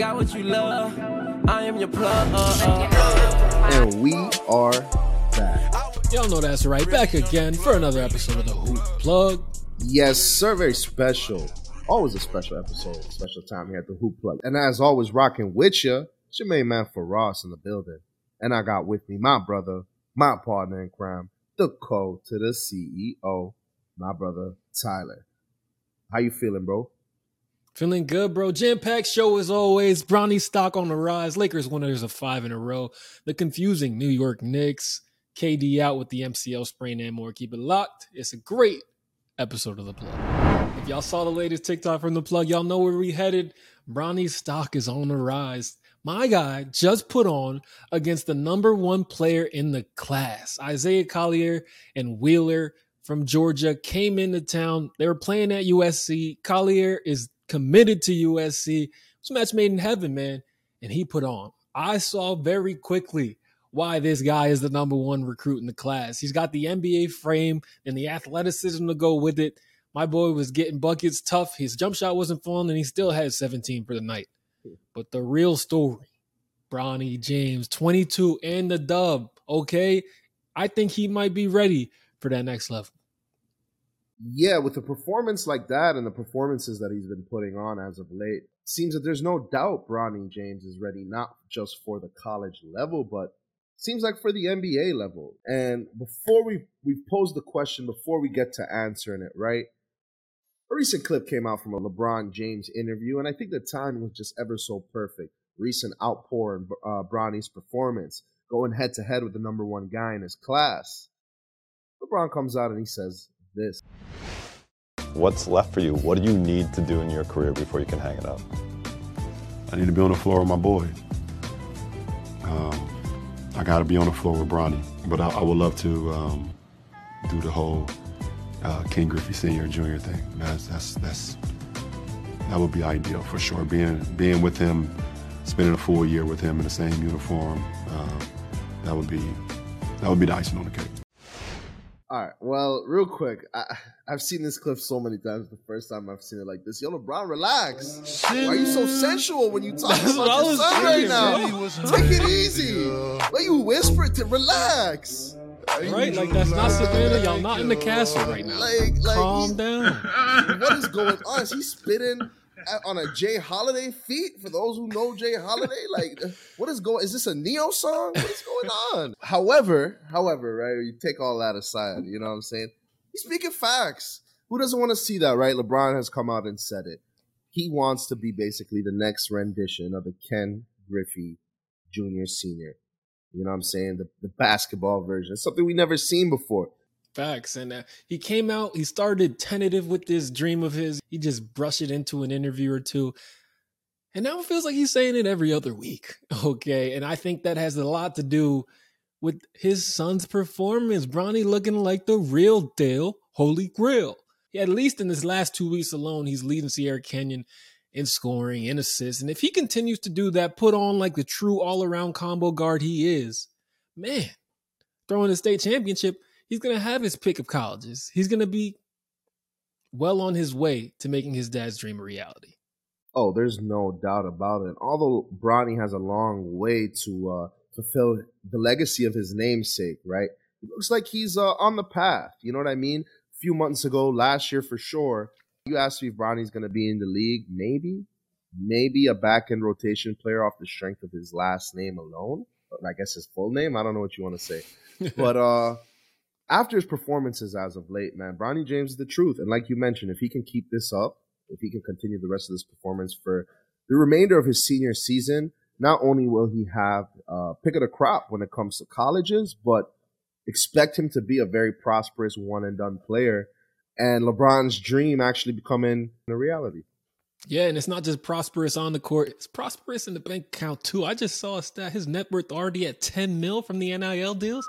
got what you love. I am your plug. And we are back. Y'all know that's right. Back again for another episode of the Hoop Plug. Yes, sir. Very special. Always a special episode, special time here at the Hoop Plug. And as always, rocking with you, it's your main man Frost in the building. And I got with me my brother, my partner in crime, the co to the CEO, my brother Tyler. How you feeling, bro? Feeling good, bro. Jam packed show as always. Bronny stock on the rise. Lakers winners of five in a row. The confusing New York Knicks. KD out with the MCL sprain and more. Keep it locked. It's a great episode of the plug. If y'all saw the latest TikTok from the plug, y'all know where we headed. Bronny's stock is on the rise. My guy just put on against the number one player in the class. Isaiah Collier and Wheeler from Georgia came into town. They were playing at USC. Collier is committed to USC. It's a match made in heaven, man. And he put on. I saw very quickly why this guy is the number one recruit in the class. He's got the NBA frame and the athleticism to go with it. My boy was getting buckets tough. His jump shot wasn't falling, and he still had 17 for the night. But the real story, Bronny James, 22 and the dub. Okay. I think he might be ready for that next level. Yeah, with a performance like that and the performances that he's been putting on as of late, seems that there's no doubt Bronny James is ready not just for the college level, but seems like for the NBA level. And before we we posed the question, before we get to answering it, right? A recent clip came out from a LeBron James interview, and I think the timing was just ever so perfect. Recent outpour in uh, Bronny's performance, going head to head with the number one guy in his class. LeBron comes out and he says this. What's left for you? What do you need to do in your career before you can hang it up? I need to be on the floor with my boy. Um, I got to be on the floor with Bronny, but I, I would love to um, do the whole uh, Ken Griffey Senior and Junior thing. That's that's that's that would be ideal for sure. Being being with him, spending a full year with him in the same uniform, uh, that would be that would be the icing on the cake. All right. Well, real quick, I, I've seen this clip so many times. The first time I've seen it like this, yo, LeBron, relax. Why are you so sensual when you talk That's about your son right now? Take it easy. Why you whisper to relax? Right? Like that's not Savannah. Y'all not in the castle right now. Like, like Calm down. what is going on? Is he spitting on a J. Holiday feat? For those who know J. Holiday, like what is going? Is this a Ne-Yo song? What is going on? however, however, right? You take all that aside. You know what I'm saying? He's speaking facts. Who doesn't want to see that, right? LeBron has come out and said it. He wants to be basically the next rendition of the Ken Griffey Jr. Senior. You know what I'm saying? The, the basketball version. It's something we never seen before. Facts. And uh, he came out, he started tentative with this dream of his. He just brushed it into an interview or two. And now it feels like he's saying it every other week. Okay. And I think that has a lot to do with his son's performance. Bronny looking like the real deal, Holy Grail. At least in his last two weeks alone, he's leading Sierra Canyon in scoring, in assists. And if he continues to do that, put on like the true all around combo guard he is, man, throwing the state championship, he's going to have his pick of colleges. He's going to be well on his way to making his dad's dream a reality. Oh, there's no doubt about it. Although Bronny has a long way to uh, fulfill the legacy of his namesake, right? It looks like he's uh, on the path. You know what I mean? A few months ago, last year for sure, you asked me if Bronny's going to be in the league. Maybe, maybe a back end rotation player off the strength of his last name alone. I guess his full name. I don't know what you want to say, but uh, after his performances as of late, man, Bronny James is the truth. And like you mentioned, if he can keep this up, if he can continue the rest of this performance for the remainder of his senior season, not only will he have uh, pick of the crop when it comes to colleges, but expect him to be a very prosperous one and done player, and LeBron's dream actually becoming a reality. Yeah, and it's not just prosperous on the court; it's prosperous in the bank account too. I just saw a stat; his net worth already at ten mil from the NIL deals.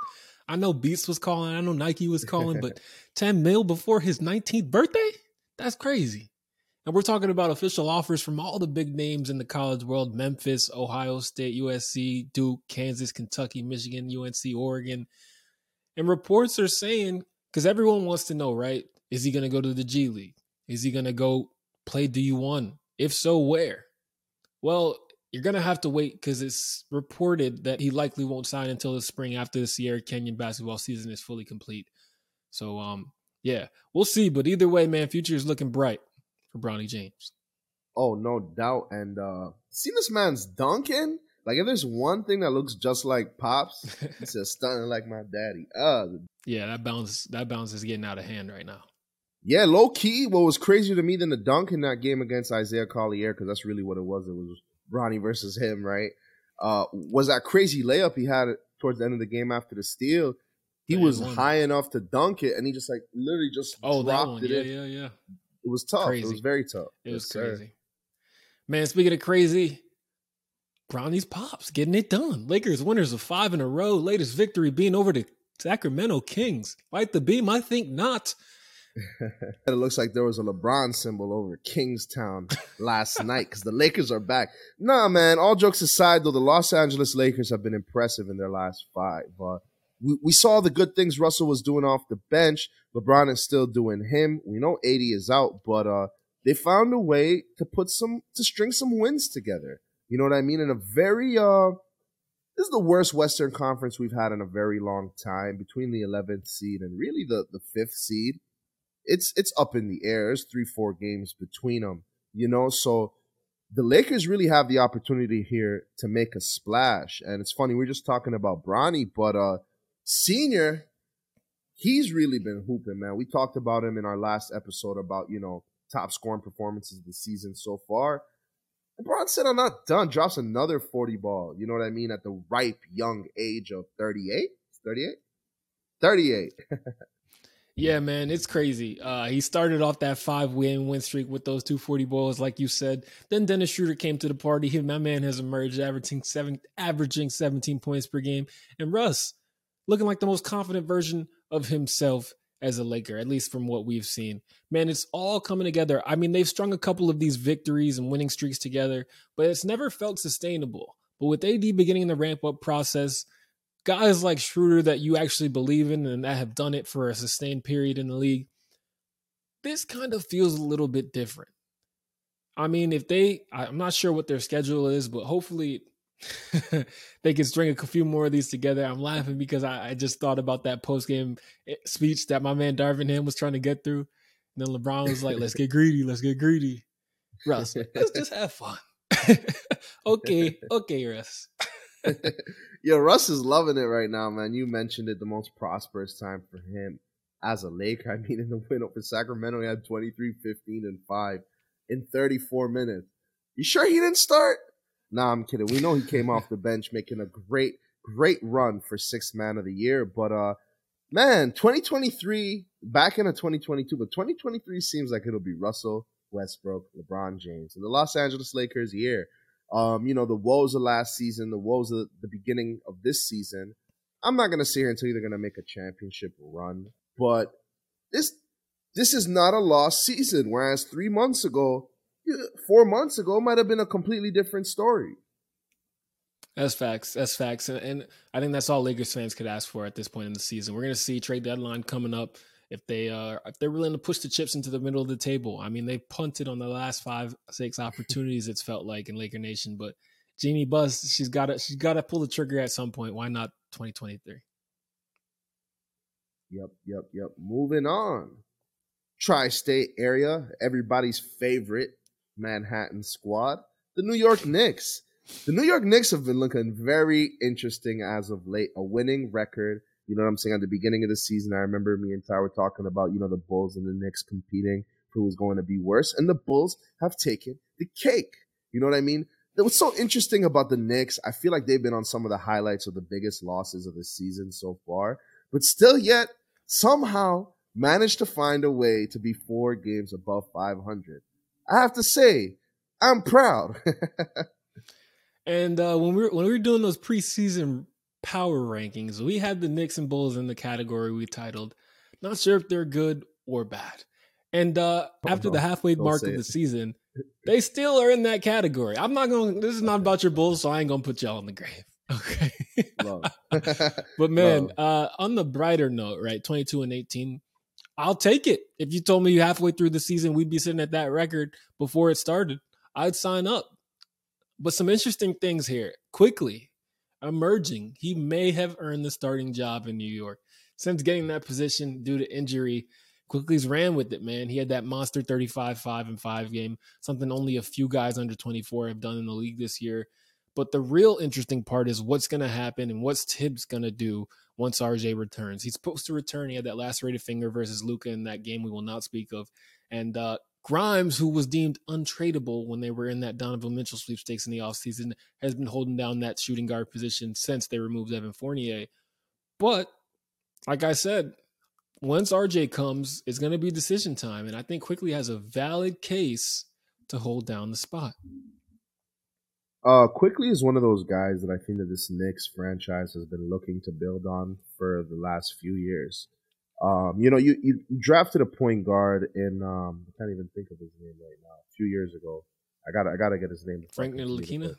I know Beats was calling, I know Nike was calling, but ten mil before his nineteenth birthday—that's crazy. And we're talking about official offers from all the big names in the college world Memphis, Ohio State, USC, Duke, Kansas, Kentucky, Michigan, UNC, Oregon. And reports are saying, because everyone wants to know, right? Is he going to go to the G League? Is he going to go play D1? If so, where? Well, you're gonna have to wait because it's reported that he likely won't sign until the spring after the Sierra Canyon basketball season is fully complete. So um yeah, we'll see. But either way, man, future is looking bright for Bronny James. Oh, no doubt. And uh see this man's dunking? Like if there's one thing that looks just like Pops, it's says stunning like my daddy. Uh yeah, that bounce that bounce is getting out of hand right now. Yeah, low key. What was crazier to me than the dunk in that game against Isaiah Collier, because that's really what it was. It was Bronny versus him, right? Uh, was that crazy layup he had towards the end of the game after the steal? He was high enough to dunk it, and he just like literally just oh, dropped it. Yeah, in. yeah, yeah. It was tough. Crazy. It was very tough. It yes, was sir. crazy. Man, speaking of crazy, Bronny's pops getting it done. Lakers winners of five in a row. Latest victory being over the Sacramento Kings. Fight the beam? I think not. it looks like there was a LeBron symbol over Kingstown last night because the Lakers are back. Nah, man. All jokes aside, though, the Los Angeles Lakers have been impressive in their last five. Uh, we, we saw the good things Russell was doing off the bench. LeBron is still doing him. We know AD is out, but uh, they found a way to put some to string some wins together. You know what I mean? In a very uh, this is the worst Western Conference we've had in a very long time between the 11th seed and really the the fifth seed it's it's up in the air. There's three, four games between them, you know. So the Lakers really have the opportunity here to make a splash. And it's funny, we're just talking about Bronny, but uh senior, he's really been hooping, man. We talked about him in our last episode about, you know, top scoring performances of the season so far. LeBron said, I'm not done. Drops another 40 ball. You know what I mean? At the ripe young age of 38? 38? 38. Yeah, man, it's crazy. Uh, he started off that five win win streak with those 240 balls, like you said. Then Dennis Schroeder came to the party. He, my man has emerged, averaging seven, averaging 17 points per game. And Russ, looking like the most confident version of himself as a Laker, at least from what we've seen. Man, it's all coming together. I mean, they've strung a couple of these victories and winning streaks together, but it's never felt sustainable. But with AD beginning the ramp up process, guys like Schroeder that you actually believe in and that have done it for a sustained period in the league, this kind of feels a little bit different. I mean, if they, I'm not sure what their schedule is, but hopefully they can string a few more of these together. I'm laughing because I, I just thought about that post game eh, speech that my man Darvin Ham was trying to get through. And then LeBron was like, let's get greedy, let's get greedy. Russ, let's just have fun. okay, okay, Russ. Yo, Russ is loving it right now, man. You mentioned it, the most prosperous time for him as a Laker. I mean, in the win over Sacramento, he had 23, 15, and 5 in 34 minutes. You sure he didn't start? Nah, I'm kidding. We know he came off the bench making a great, great run for sixth man of the year. But uh man, 2023, back into 2022, but 2023 seems like it'll be Russell, Westbrook, LeBron James, and the Los Angeles Lakers year. Um, you know, the woes of last season, the woes of the beginning of this season. I'm not gonna sit here and tell you they're gonna make a championship run, but this this is not a lost season. Whereas three months ago, four months ago, might have been a completely different story. That's facts. That's facts, and, and I think that's all Lakers fans could ask for at this point in the season. We're gonna see trade deadline coming up if they are uh, if they're willing to push the chips into the middle of the table. I mean, they punted on the last five six opportunities. it's felt like in Laker Nation, but Jeanie Buss, she's got to she's got to pull the trigger at some point. Why not 2023? Yep, yep, yep. Moving on. Tri-state area, everybody's favorite Manhattan squad, the New York Knicks. The New York Knicks have been looking very interesting as of late. A winning record you know what I'm saying? At the beginning of the season, I remember me and Ty were talking about, you know, the Bulls and the Knicks competing for was going to be worse. And the Bulls have taken the cake. You know what I mean? What's so interesting about the Knicks, I feel like they've been on some of the highlights of the biggest losses of the season so far, but still yet somehow managed to find a way to be four games above 500. I have to say, I'm proud. and uh, when we were when we were doing those preseason power rankings, we had the Knicks and Bulls in the category we titled "Not sure if they're good or bad." And uh, oh, after no, the halfway mark of it. the season, they still are in that category. I'm not going. This is not about your Bulls, so I ain't gonna put y'all in the grave. Okay. but man, uh, on the brighter note, right? 22 and 18. I'll take it. If you told me halfway through the season we'd be sitting at that record before it started, I'd sign up. but some interesting things here. Quickley emerging, he may have earned the starting job in New York. Since getting that position due to injury, Quickley's ran with it, man. He had that monster 35 5 and 5 game, something only a few guys under 24 have done in the league this year. But the real interesting part is what's going to happen and what's Thibs going to do once RJ returns. He's supposed to return. He had that lacerated finger versus Luka in that game we will not speak of. And uh, Grimes, who was deemed untradeable when they were in that Donovan Mitchell sweepstakes in the offseason, has been holding down that shooting guard position since they removed Evan Fournier. But like I said, once RJ comes, it's going to be decision time. And I think Quickley has a valid case to hold down the spot. Uh, Quickley is one of those guys that I think that this Knicks franchise has been looking to build on for the last few years. Um, you know, you, you, drafted a point guard in um, I can't even think of his name right now. A few years ago, I got I gotta get his name. Frank Ntilikina.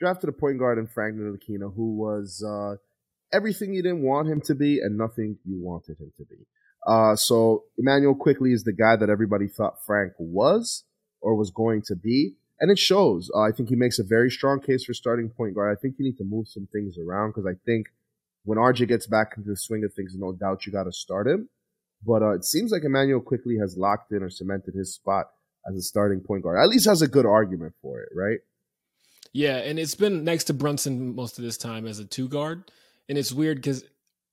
Drafted a point guard in Frank Ntilikina, who was uh, everything you didn't want him to be and nothing you wanted him to be. Uh, so Immanuel Quickley is the guy that everybody thought Frank was or was going to be, and it shows. Uh, I think he makes a very strong case for starting point guard. I think you need to move some things around because I think when RJ gets back into the swing of things, no doubt you got to start him. But uh, it seems like Immanuel Quickley has locked in or cemented his spot as a starting point guard. At least has a good argument for it, right? Yeah, and it's been next to Brunson most of this time as a two guard, and it's weird because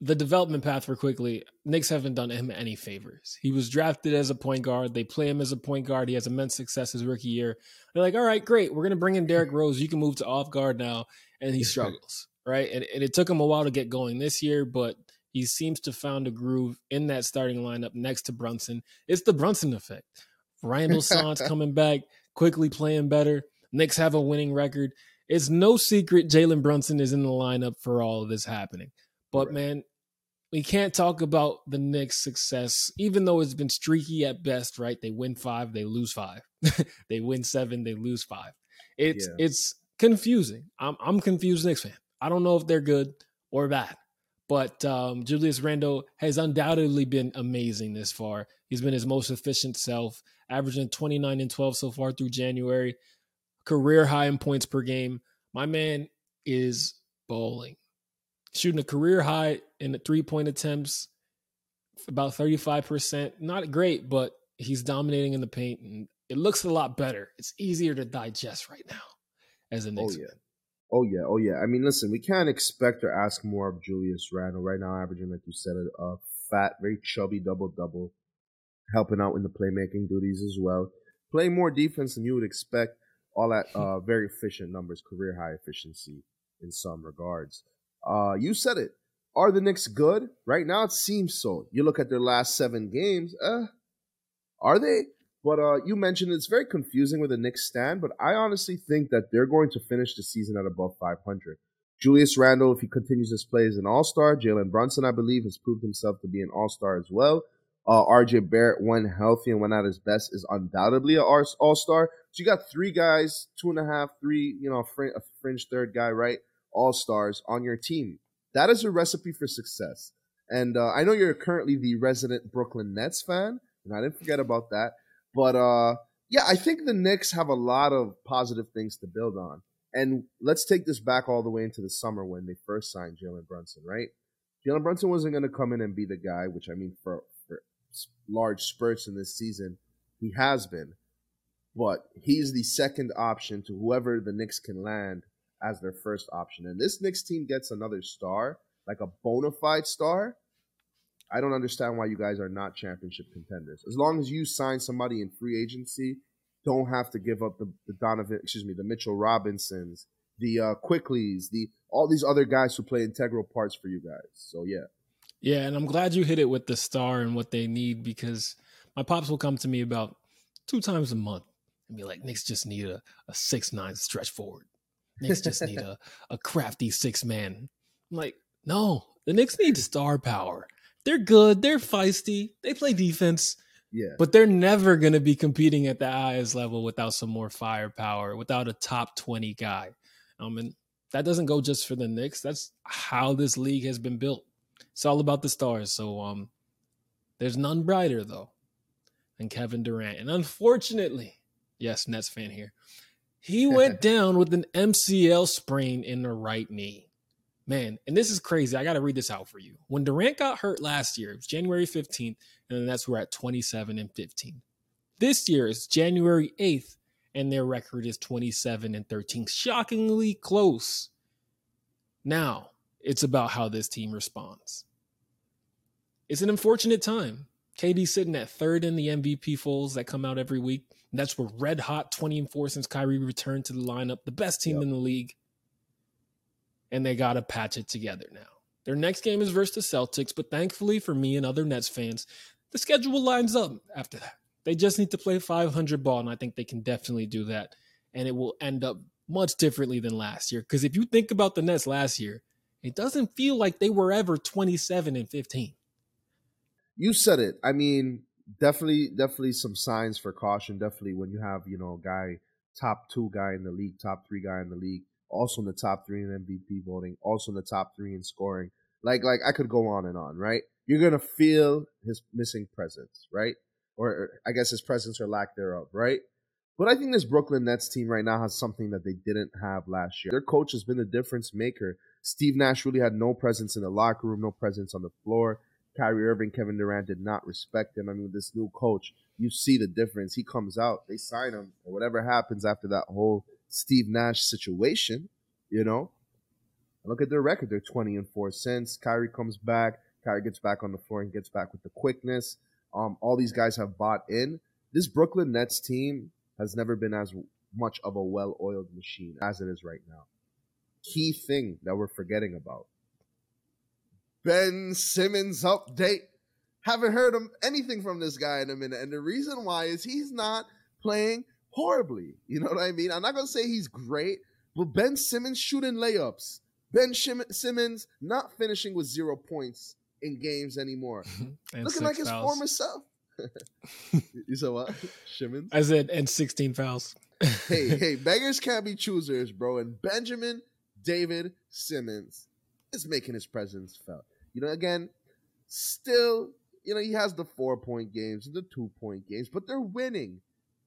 the development path for Quickley Knicks haven't done him any favors. He was drafted as a point guard. They play him as a point guard. He has immense success his rookie year. They're like, all right, great. We're going to bring in Derrick Rose. You can move to off guard now. And he struggles right? And, and it took him a while to get going this year, but he seems to found a groove in that starting lineup next to Brunson. It's the Brunson effect. Randall Sons coming back, Quickley playing better. Knicks have a winning record. It's no secret Jalen Brunson is in the lineup for all of this happening. But right. man, we can't talk about the Knicks' success, even though it's been streaky at best, right? They win five, they lose five. they win seven, they lose five. It's yeah. it's confusing. I'm I'm confused Knicks fan. I don't know if they're good or bad, but um, Julius Randle has undoubtedly been amazing this far. He's been his most efficient self, averaging 29 and 12 so far through January, career high in points per game. My man is bowling, shooting a career high in the three point attempts, about 35%. Not great, but he's dominating in the paint and it looks a lot better. It's easier to digest right now as a oh, Knicks oh, yeah. Oh yeah, oh yeah. I mean, listen, we can't expect or ask more of Julius Randle right now, averaging like you said, a, a fat, very chubby double double, helping out in the playmaking duties as well, playing more defense than you would expect. All at uh, very efficient numbers, career high efficiency in some regards. Uh, you said it. Are the Knicks good right now? It seems so. You look at their last seven games. Uh, are they? But uh, you mentioned it's very confusing with the Knicks stand, but I honestly think that they're going to finish the season at above 500. Julius Randle, if he continues his play, is an all star. Jalen Brunson, I believe, has proved himself to be an all star as well. Uh, RJ Barrett, when healthy and when at his best, is undoubtedly an all star. So you got three guys, two and a half, three, you know, a fringe, third guy, right? All stars on your team. That is a recipe for success. And uh, I know you're currently the resident Brooklyn Nets fan, and I didn't forget about that. But uh, yeah, I think the Knicks have a lot of positive things to build on. And let's take this back all the way into the summer when they first signed Jalen Brunson, right? Jalen Brunson wasn't going to come in and be the guy, which I mean, for, for large spurts in this season, he has been. But he's the second option to whoever the Knicks can land as their first option. And this Knicks team gets another star, like a bona fide star, I don't understand why you guys are not championship contenders. As long as you sign somebody in free agency, don't have to give up the, the Donovan, excuse me, the Mitchell Robinsons, the uh, Quickleys, the all these other guys who play integral parts for you guys. So yeah. Yeah, and I'm glad you hit it with the star and what they need because my pops will come to me about two times a month and be like, Knicks just need a, a six nine stretch forward. Knicks just need a, a crafty six man. I'm like, no, the Knicks need star power they're good. They're feisty. They play defense. Yeah. But they're never going to be competing at the highest level without some more firepower, without a top 20 guy. Um, and that doesn't go just for the Knicks. That's how this league has been built. It's all about the stars. So um, there's none brighter, though, than Kevin Durant. And unfortunately, yes, Nets fan here, He went down with an MCL sprain in the right knee. Man, and this is crazy. I got to read this out for you. When Durant got hurt last year, it was January 15th, and the Nets were at 27 and 15. This year is January 8th, and their record is 27 and 13. Shockingly close. Now, it's about how this team responds. It's an unfortunate time. KD sitting at third in the MVP polls that come out every week. That's where red hot 20 and 4 since Kyrie returned to the lineup, the best team yep. in the league. And they got to patch it together now. Their next game is versus the Celtics, but thankfully for me and other Nets fans, the schedule lines up after that. They just need to play 500 ball, and I think they can definitely do that. And it will end up much differently than last year. Because if you think about the Nets last year, it doesn't feel like they were ever 27 and 15. You said it. I mean, definitely, definitely some signs for caution. Definitely when you have, you know, a guy, top two guy in the league, top three guy in the league, also in the top three in MVP voting, also in the top three in scoring. Like, like I could go on and on, right? You're gonna feel his missing presence, right? Or, or I guess his presence or lack thereof, right? But I think this Brooklyn Nets team right now has something that they didn't have last year. Their coach has been the difference maker. Steve Nash really had no presence in the locker room, no presence on the floor. Kyrie Irving, Kevin Durant did not respect him. I mean, this new coach, you see the difference. He comes out, they sign him, or whatever happens after that whole Steve Nash situation, you know. Look at their record. They're 20 and 4 since. Kyrie comes back. Kyrie gets back on the floor and gets back with the quickness. Um, all these guys have bought in. This Brooklyn Nets team has never been as much of a well oiled machine as it is right now. Key thing that we're forgetting about Ben Simmons update. Haven't heard of anything from this guy in a minute. And the reason why is he's not playing horribly. You know what I mean? I'm not going to say he's great, but Ben Simmons shooting layups. Ben Shim- Simmons not finishing with zero points in games anymore. Looking like his fouls. former self. you said what? Simmons? I said, and 16 fouls. hey, hey, beggars can't be choosers, bro. And Benjamin David Simmons is making his presence felt. You know, again, still, you know, he has the four point games and the two point games, but they're winning.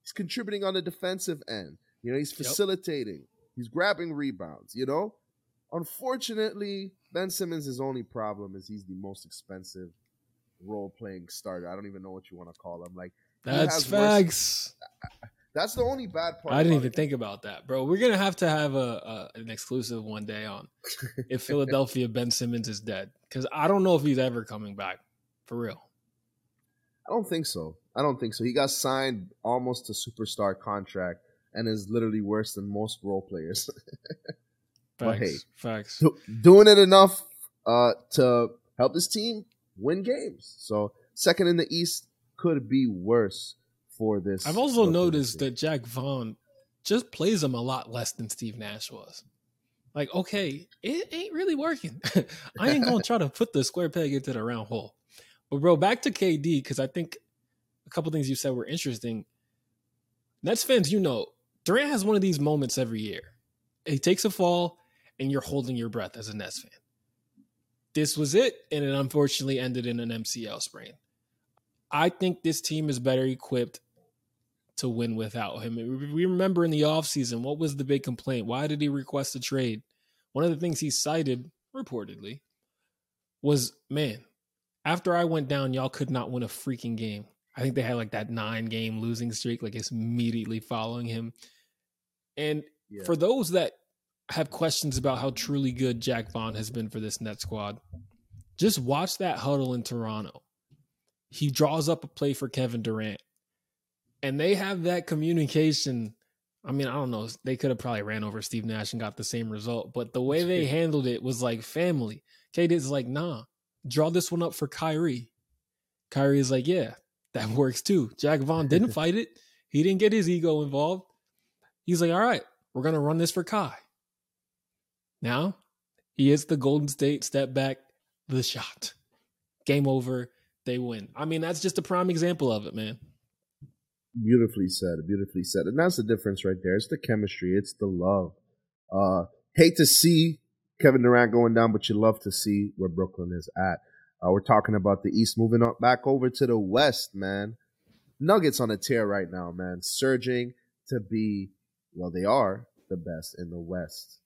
He's contributing on the defensive end. You know, he's facilitating. Yep. He's grabbing rebounds, you know? Unfortunately, Ben Simmons' only problem is he's the most expensive role playing starter. I don't even know what you want to call him. Like that's facts. Worse, that's the only bad part. I didn't even it. think about that, bro. We're gonna have to have a, a an exclusive one day on if Philadelphia Ben Simmons is dead because I don't know if he's ever coming back for real. I don't think so. I don't think so. He got signed almost a superstar contract and is literally worse than most role players. but hey, facts. doing it enough uh, to help this team win games. So second in the East could be worse for this. I've also noticed that Jacque Vaughn just plays him a lot less than Steve Nash was. Like, okay, it ain't really working. I ain't gonna try to put the square peg into the round hole. But bro, back to KD because I think couple things you said were interesting. Nets fans, you know, Durant has one of these moments every year. He takes a fall, and you're holding your breath as a Nets fan. This was it, and it unfortunately ended in an MCL sprain. I think this team is better equipped to win without him. We remember in the offseason, what was the big complaint? Why did he request a trade? One of the things he cited, reportedly, was man, after I went down, y'all could not win a freaking game. I think they had like that nine game losing streak, like it's immediately following him. And yeah. for those that have questions about how truly good Jacque Vaughn has been for this net squad, just watch that huddle in Toronto. He draws up a play for Kevin Durant and they have that communication. I mean, I don't know. They could have probably ran over Steve Nash and got the same result, but the way they handled it was like family. KD is like, nah, draw this one up for Kyrie. Kyrie is like, yeah, that works too. Jacque Vaughn didn't fight it. He didn't get his ego involved. He's like, all right, we're going to run this for Kai. Now, he hits the Golden State step back, the shot. Game over. They win. I mean, that's just a prime example of it, man. Beautifully said. Beautifully said. And that's the difference right there. It's the chemistry. It's the love. Uh, hate to see Kevin Durant going down, but you love to see where Brooklyn is at. Uh, we're talking about the East moving up back over to the West, man. Nuggets on a tear right now, man. Surging to be Well, they are the best in the West.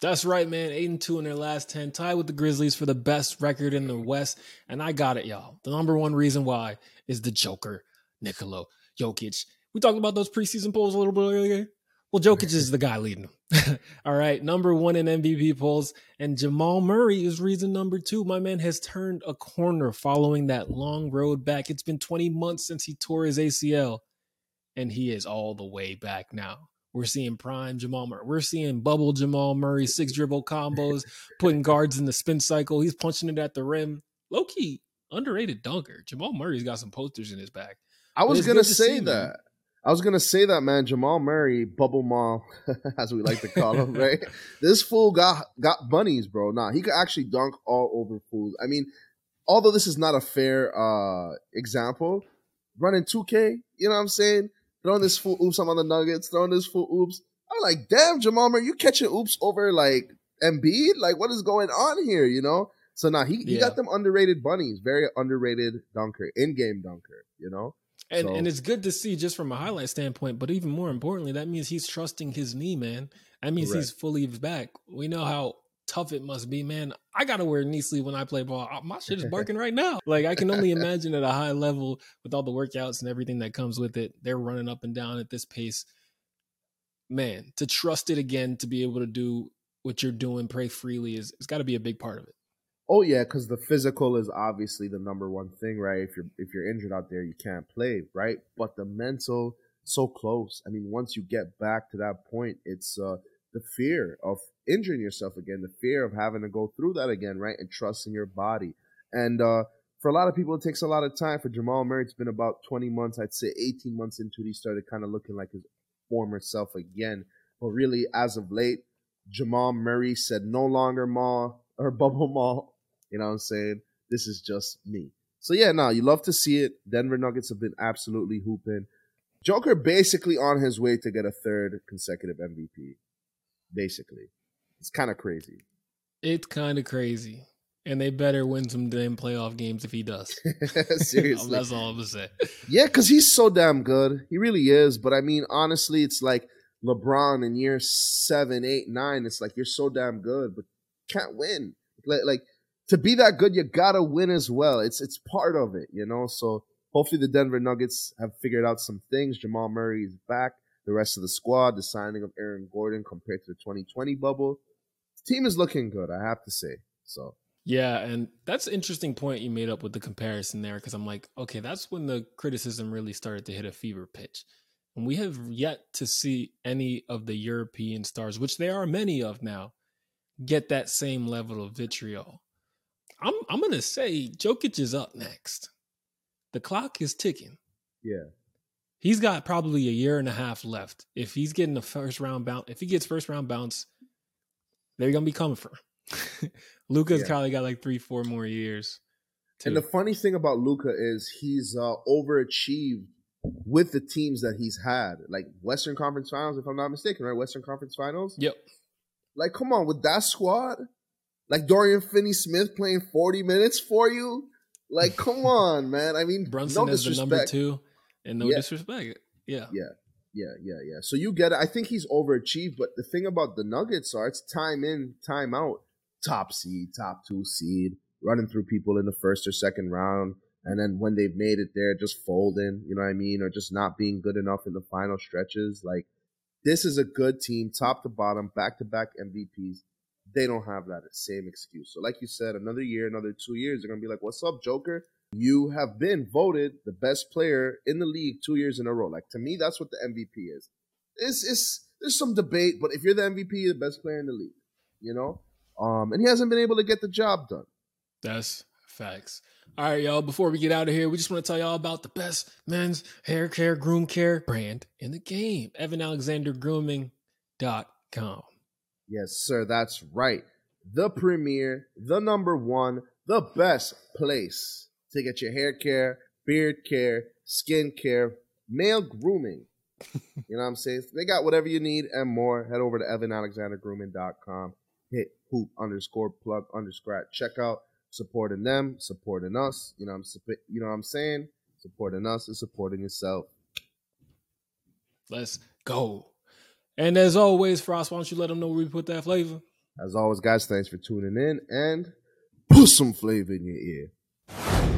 That's right, man. Eight and two in their last ten, tied with the Grizzlies for the best record in the West. And I got it, y'all. The number one reason why is the Joker, Nikola Jokic. We talked about those preseason polls a little bit earlier. Well, Jokic is the guy leading them. All right, number one in MVP polls, and Jamal Murray is reason number two. My man has turned a corner following that long road back. It's been 20 months since he tore his ACL, and he is all the way back now. We're seeing prime Jamal Murray. We're seeing bubble Jamal Murray, six dribble combos, putting guards in the spin cycle. He's punching it at the rim. Low key, underrated dunker. Jamal Murray's got some posters in his back. I was gonna say see, that. man. I was gonna say that, man. Jamal Murray, Bubble Mall, as we like to call him, right? This fool got got bunnies, bro. Nah, he could actually dunk all over fools. I mean, although this is not a fair uh example, running 2K, you know what I'm saying? Throwing this fool oops, I'm on the Nuggets, throwing this fool oops. I'm like, damn, Jamal Murray, you catching oops over like Embiid? Like, what is going on here? You know? So now he, he Yeah. got them underrated bunnies, very underrated dunker, in-game dunker, you know? And So- and it's good to see just from a highlight standpoint, but even more importantly, that means he's trusting his knee, man. That means he's fully back. We know how tough it must be, man. I gotta wear knee sleeve when I play ball. My shit is barking right now. Like I can only imagine at a high level with all the workouts and everything that comes with it. They're running up and down at this pace. Man, to trust it again, to be able to do what you're doing, pray freely is it's got to be a big part of it. Oh yeah, because the physical is obviously the number one thing, right? If you're if you're injured out there, you can't play, right? But the mental, so close. I mean, once you get back to that point, it's uh, the fear of injuring yourself again, the fear of having to go through that again, right? And trusting your body. And uh, for a lot of people, it takes a lot of time. For Jamal Murray, it's been about 20 months, I'd say 18 months into it, he started kind of looking like his former self again. But really, as of late, Jamal Murray said, no longer Maul or Bubble Maul. You know what I'm saying? This is just me. So yeah, no, you love to see it. Denver Nuggets have been absolutely hooping. Joker basically on his way to get a third consecutive MVP. Basically. It's kind of crazy. It's kind of crazy. And they better win some damn playoff games if he does. Seriously. That's all I'm gonna say. Yeah, because he's so damn good. He really is. But I mean, honestly, it's like LeBron in year seven, eight, nine. It's like you're so damn good, but can't win. Like, like to be that good, you gotta win as well. It's it's part of it, you know. So hopefully the Denver Nuggets have figured out some things. Jamal Murray is back. The rest of the squad, the signing of Aaron Gordon compared to the 2020 bubble, the team is looking good. I have to say. So Yeah, and that's an interesting point you made up with the comparison there because I'm like, okay, that's when the criticism really started to hit a fever pitch. And we have yet to see any of the European stars, which there are many of now, get that same level of vitriol. I'm I'm gonna say Jokic is up next. The clock is ticking. yeah, He's got probably a year and a half left. If he's getting a first round bounce, if he gets first round bounce, they're gonna be coming for him. Luka's Yeah. probably got like three, four more years. And the funny thing about Luka is he's uh, overachieved with the teams that he's had, like Western Conference Finals, if I'm not mistaken, right? Western Conference Finals. yep. Like, come on, with that squad, like Dorian Finney-Smith playing 40 minutes for you, like, come on, man. I mean, Brunson no is the number two, and no Yeah. disrespect. Yeah. Yeah. Yeah, yeah, yeah. So you get it. I think he's overachieved, but the thing about the Nuggets are it's time in, time out. Top seed, top two seed, running through people in the first or second round, and then when they've made it there, just folding, you know what I mean, or just not being good enough in the final stretches. Like this is a good team, top to bottom, back to back MVPs. They don't have that same excuse. So, like you said, another year, another two years, they're gonna be like, "What's up, Joker? You have been voted the best player in the league two years in a row." Like to me, that's what the MVP is. It's, it's there's some debate, but if you're the MVP, you're the best player in the league, you know. Um, and he hasn't been able to get the job done. That's facts. All right, y'all. Before we get out of here, we just want to tell y'all about the best men's hair care, groom care brand in the game. EvanAlexanderGrooming.com. Yes, sir, that's right. The premier, the number one, the best place to get your hair care, beard care, skin care, male grooming. you know what I'm saying? They got whatever you need and more. Head over to evanalexandergrooming.com. Hit hoop underscore plug underscore checkout. Supporting them, supporting us. You know what I'm you know what I'm saying? Supporting us is supporting yourself. Let's go. And as always, Frost, why don't you let them know where we put that flavor? As always, guys, thanks for tuning in and put some flavor in your ear.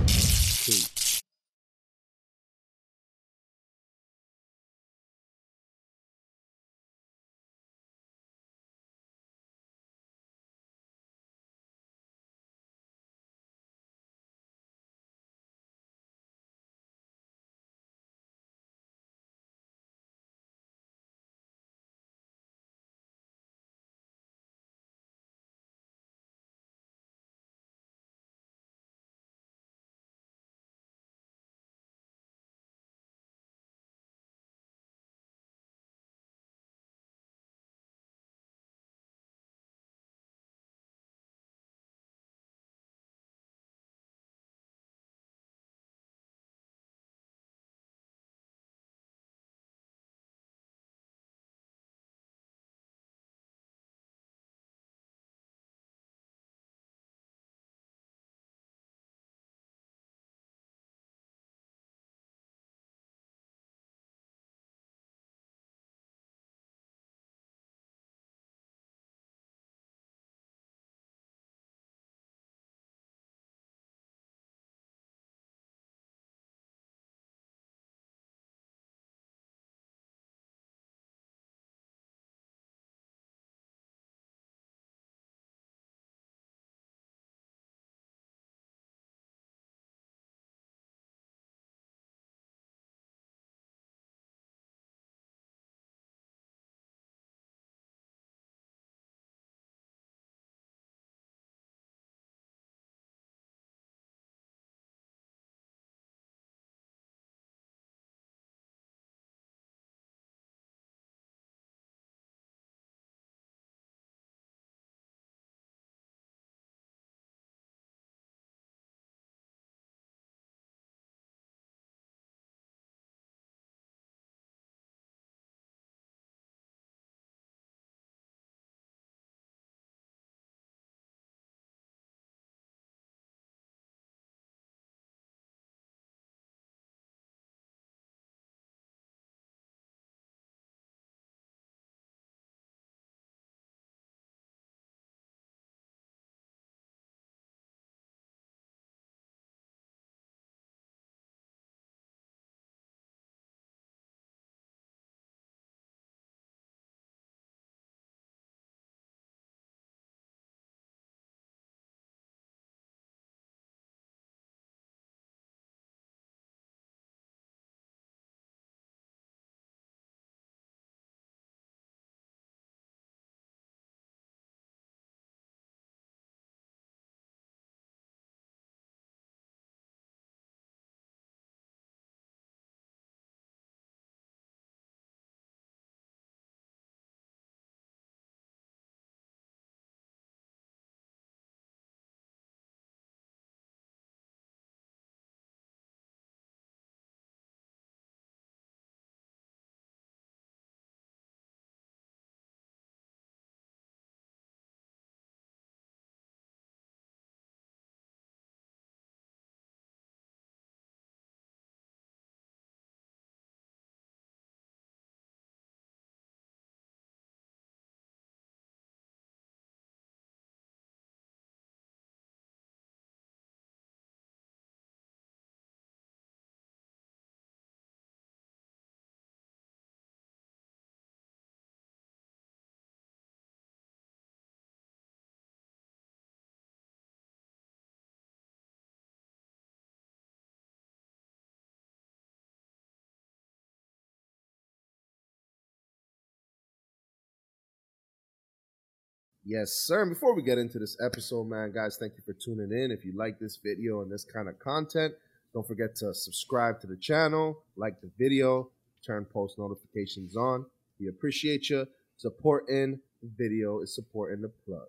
Yes, sir. And before we get into this episode, man, guys, thank you for tuning in. If you like this video and this kind of content, don't forget to subscribe to the channel, like the video, turn post notifications on. We appreciate you. Supporting the video is supporting the plug.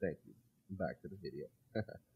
Thank you. Back to the video.